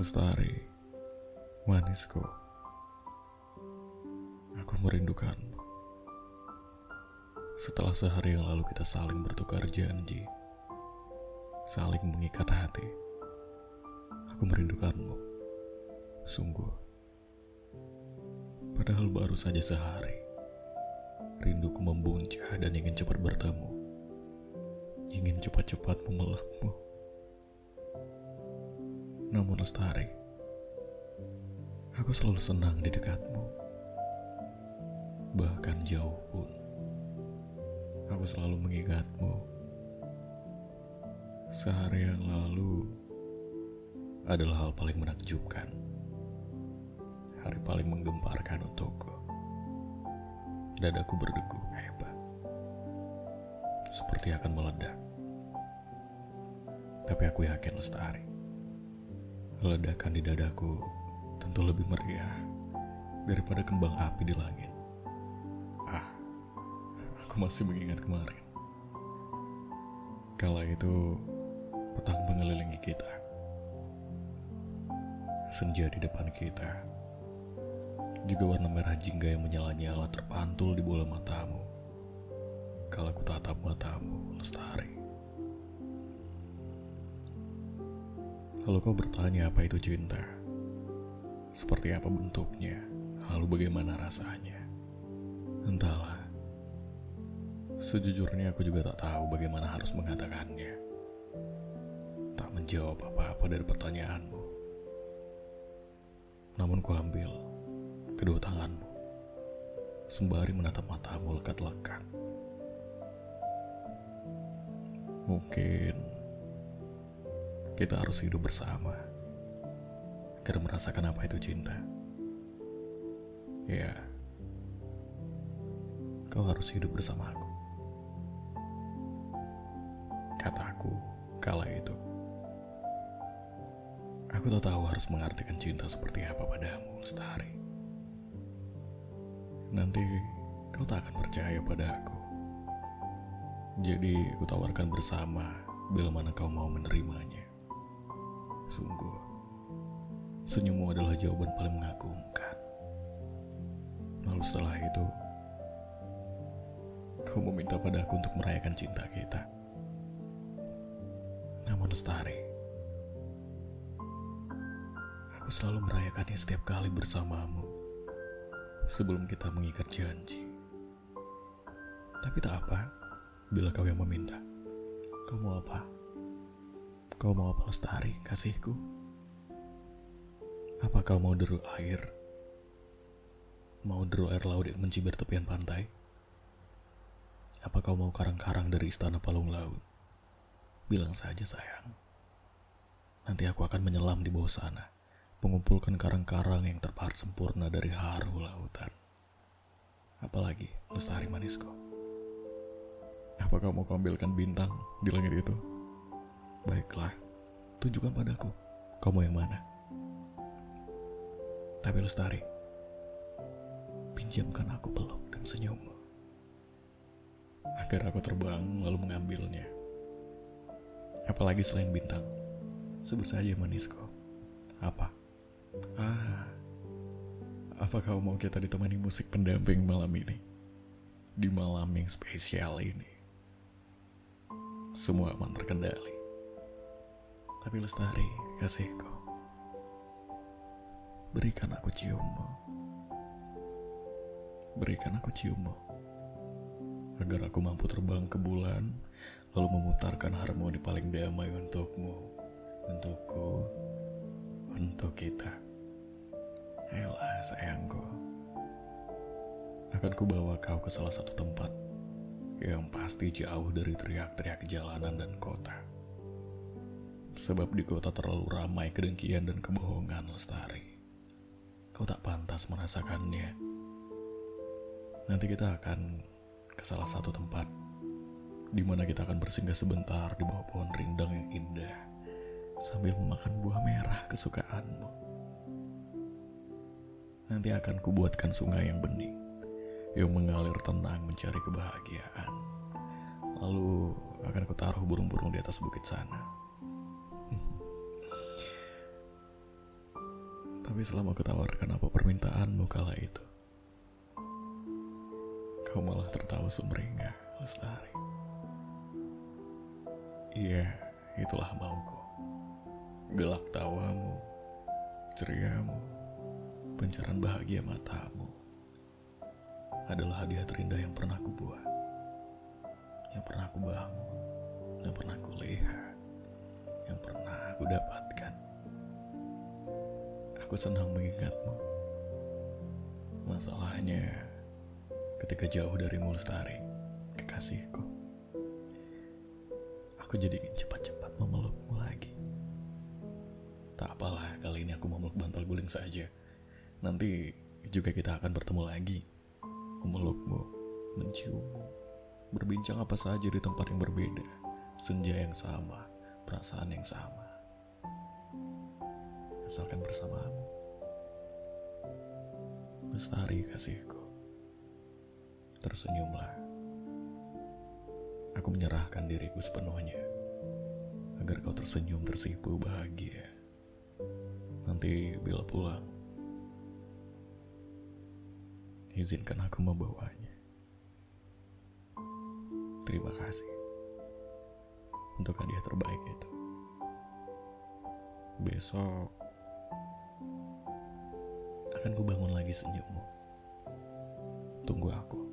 Lestari, manisku, aku merindukanmu. Setelah sehari yang lalu kita saling bertukar janji, saling mengikat hati, aku merindukanmu. Sungguh, padahal baru saja sehari, rinduku membuncah dan ingin cepat bertemu, ingin cepat-cepat memelukmu. Namun Lestari, aku selalu senang di dekatmu. Bahkan jauh pun, aku selalu mengingatmu. Sehari yang lalu adalah hal paling menakjubkan. Hari paling menggemparkan untukku. Dadaku berdegu hebat. Seperti akan meledak. Tapi aku yakin Lestari ledakan di dadaku tentu lebih meriah daripada kembang api di langit. Ah, aku masih mengingat kemarin. Kala itu petang mengelilingi kita. Senja di depan kita. Juga warna merah jingga yang menyala-nyala terpantul di bola matamu. Kalau ku tatap matamu, lestari. Lalu kau bertanya apa itu cinta? Seperti apa bentuknya? Lalu bagaimana rasanya? Entahlah. Sejujurnya aku juga tak tahu bagaimana harus mengatakannya. Tak menjawab apa-apa dari pertanyaanmu. Namun ku ambil kedua tanganmu. Sembari menatap matamu lekat-lekat. Mungkin kita harus hidup bersama agar merasakan apa itu cinta. Ya, kau harus hidup bersama aku. Kataku kala itu. Aku tak tahu harus mengartikan cinta seperti apa padamu, Lestari. Nanti kau tak akan percaya pada aku. Jadi, aku tawarkan bersama bila mana kau mau menerimanya. Sungguh, senyummu adalah jawaban paling mengagumkan. Lalu setelah itu, kau meminta padaku untuk merayakan cinta kita. Namun Lestari, aku selalu merayakannya setiap kali bersamamu sebelum kita mengikat janji. Tapi tak apa, bila kau yang meminta. Kau mau apa? Kau mau apa lestari, kasihku? Apa kau mau deru air? Mau deru air laut yang mencibir tepian pantai? Apa kau mau karang-karang dari istana palung laut? Bilang saja sayang. Nanti aku akan menyelam di bawah sana, mengumpulkan karang-karang yang terpahat sempurna dari haru lautan. Apalagi lestari manisku. Apa kau mau ambilkan bintang di langit itu? Baiklah, tunjukkan padaku, kamu yang mana. Tapi Lestari, pinjamkan aku peluk dan senyummu. Agar aku terbang lalu mengambilnya. Apalagi selain bintang, sebut saja manisku. Apa? Ah, apa kau mau kita ditemani musik pendamping malam ini? Di malam yang spesial ini. Semua aman terkendali. Tapi lestari, kasihku. Berikan aku ciummu. Berikan aku ciummu. Agar aku mampu terbang ke bulan, lalu memutarkan harmoni paling damai untukmu, untukku, untuk kita. Ayolah sayangku. Akan kubawa kau ke salah satu tempat yang pasti jauh dari teriak-teriak jalanan dan kota. Sebab di kota terlalu ramai kedengkian dan kebohongan lestari. Kau tak pantas merasakannya. Nanti kita akan ke salah satu tempat di mana kita akan bersinggah sebentar di bawah pohon rindang yang indah sambil memakan buah merah kesukaanmu. Nanti akan kubuatkan sungai yang bening yang mengalir tenang mencari kebahagiaan. Lalu akan kutaruh burung-burung di atas bukit sana Tapi selama aku tawarkan apa permintaanmu kala itu, kau malah tertawa sumringah, Lestari. Iya, itulah mauku. Gelak tawamu, ceriamu, pencaran bahagia matamu adalah hadiah terindah yang pernah aku buat, yang pernah aku bangun, yang pernah aku lihat, yang pernah aku dapatkan. Aku senang mengingatmu. Masalahnya, ketika jauh dari Lestari, kekasihku, aku jadi ingin cepat-cepat memelukmu lagi. Tak apalah, kali ini aku memeluk bantal guling saja. Nanti juga kita akan bertemu lagi. Memelukmu, menciummu, berbincang apa saja di tempat yang berbeda. Senja yang sama, perasaan yang sama. Asalkan bersamamu. Lestari kasihku. Tersenyumlah. Aku menyerahkan diriku sepenuhnya agar kau tersenyum tersipu bahagia. Nanti bila pulang, izinkan aku membawanya. Terima kasih untuk hadiah terbaik itu. Besok akan ku bangun lagi senyummu. Tunggu aku.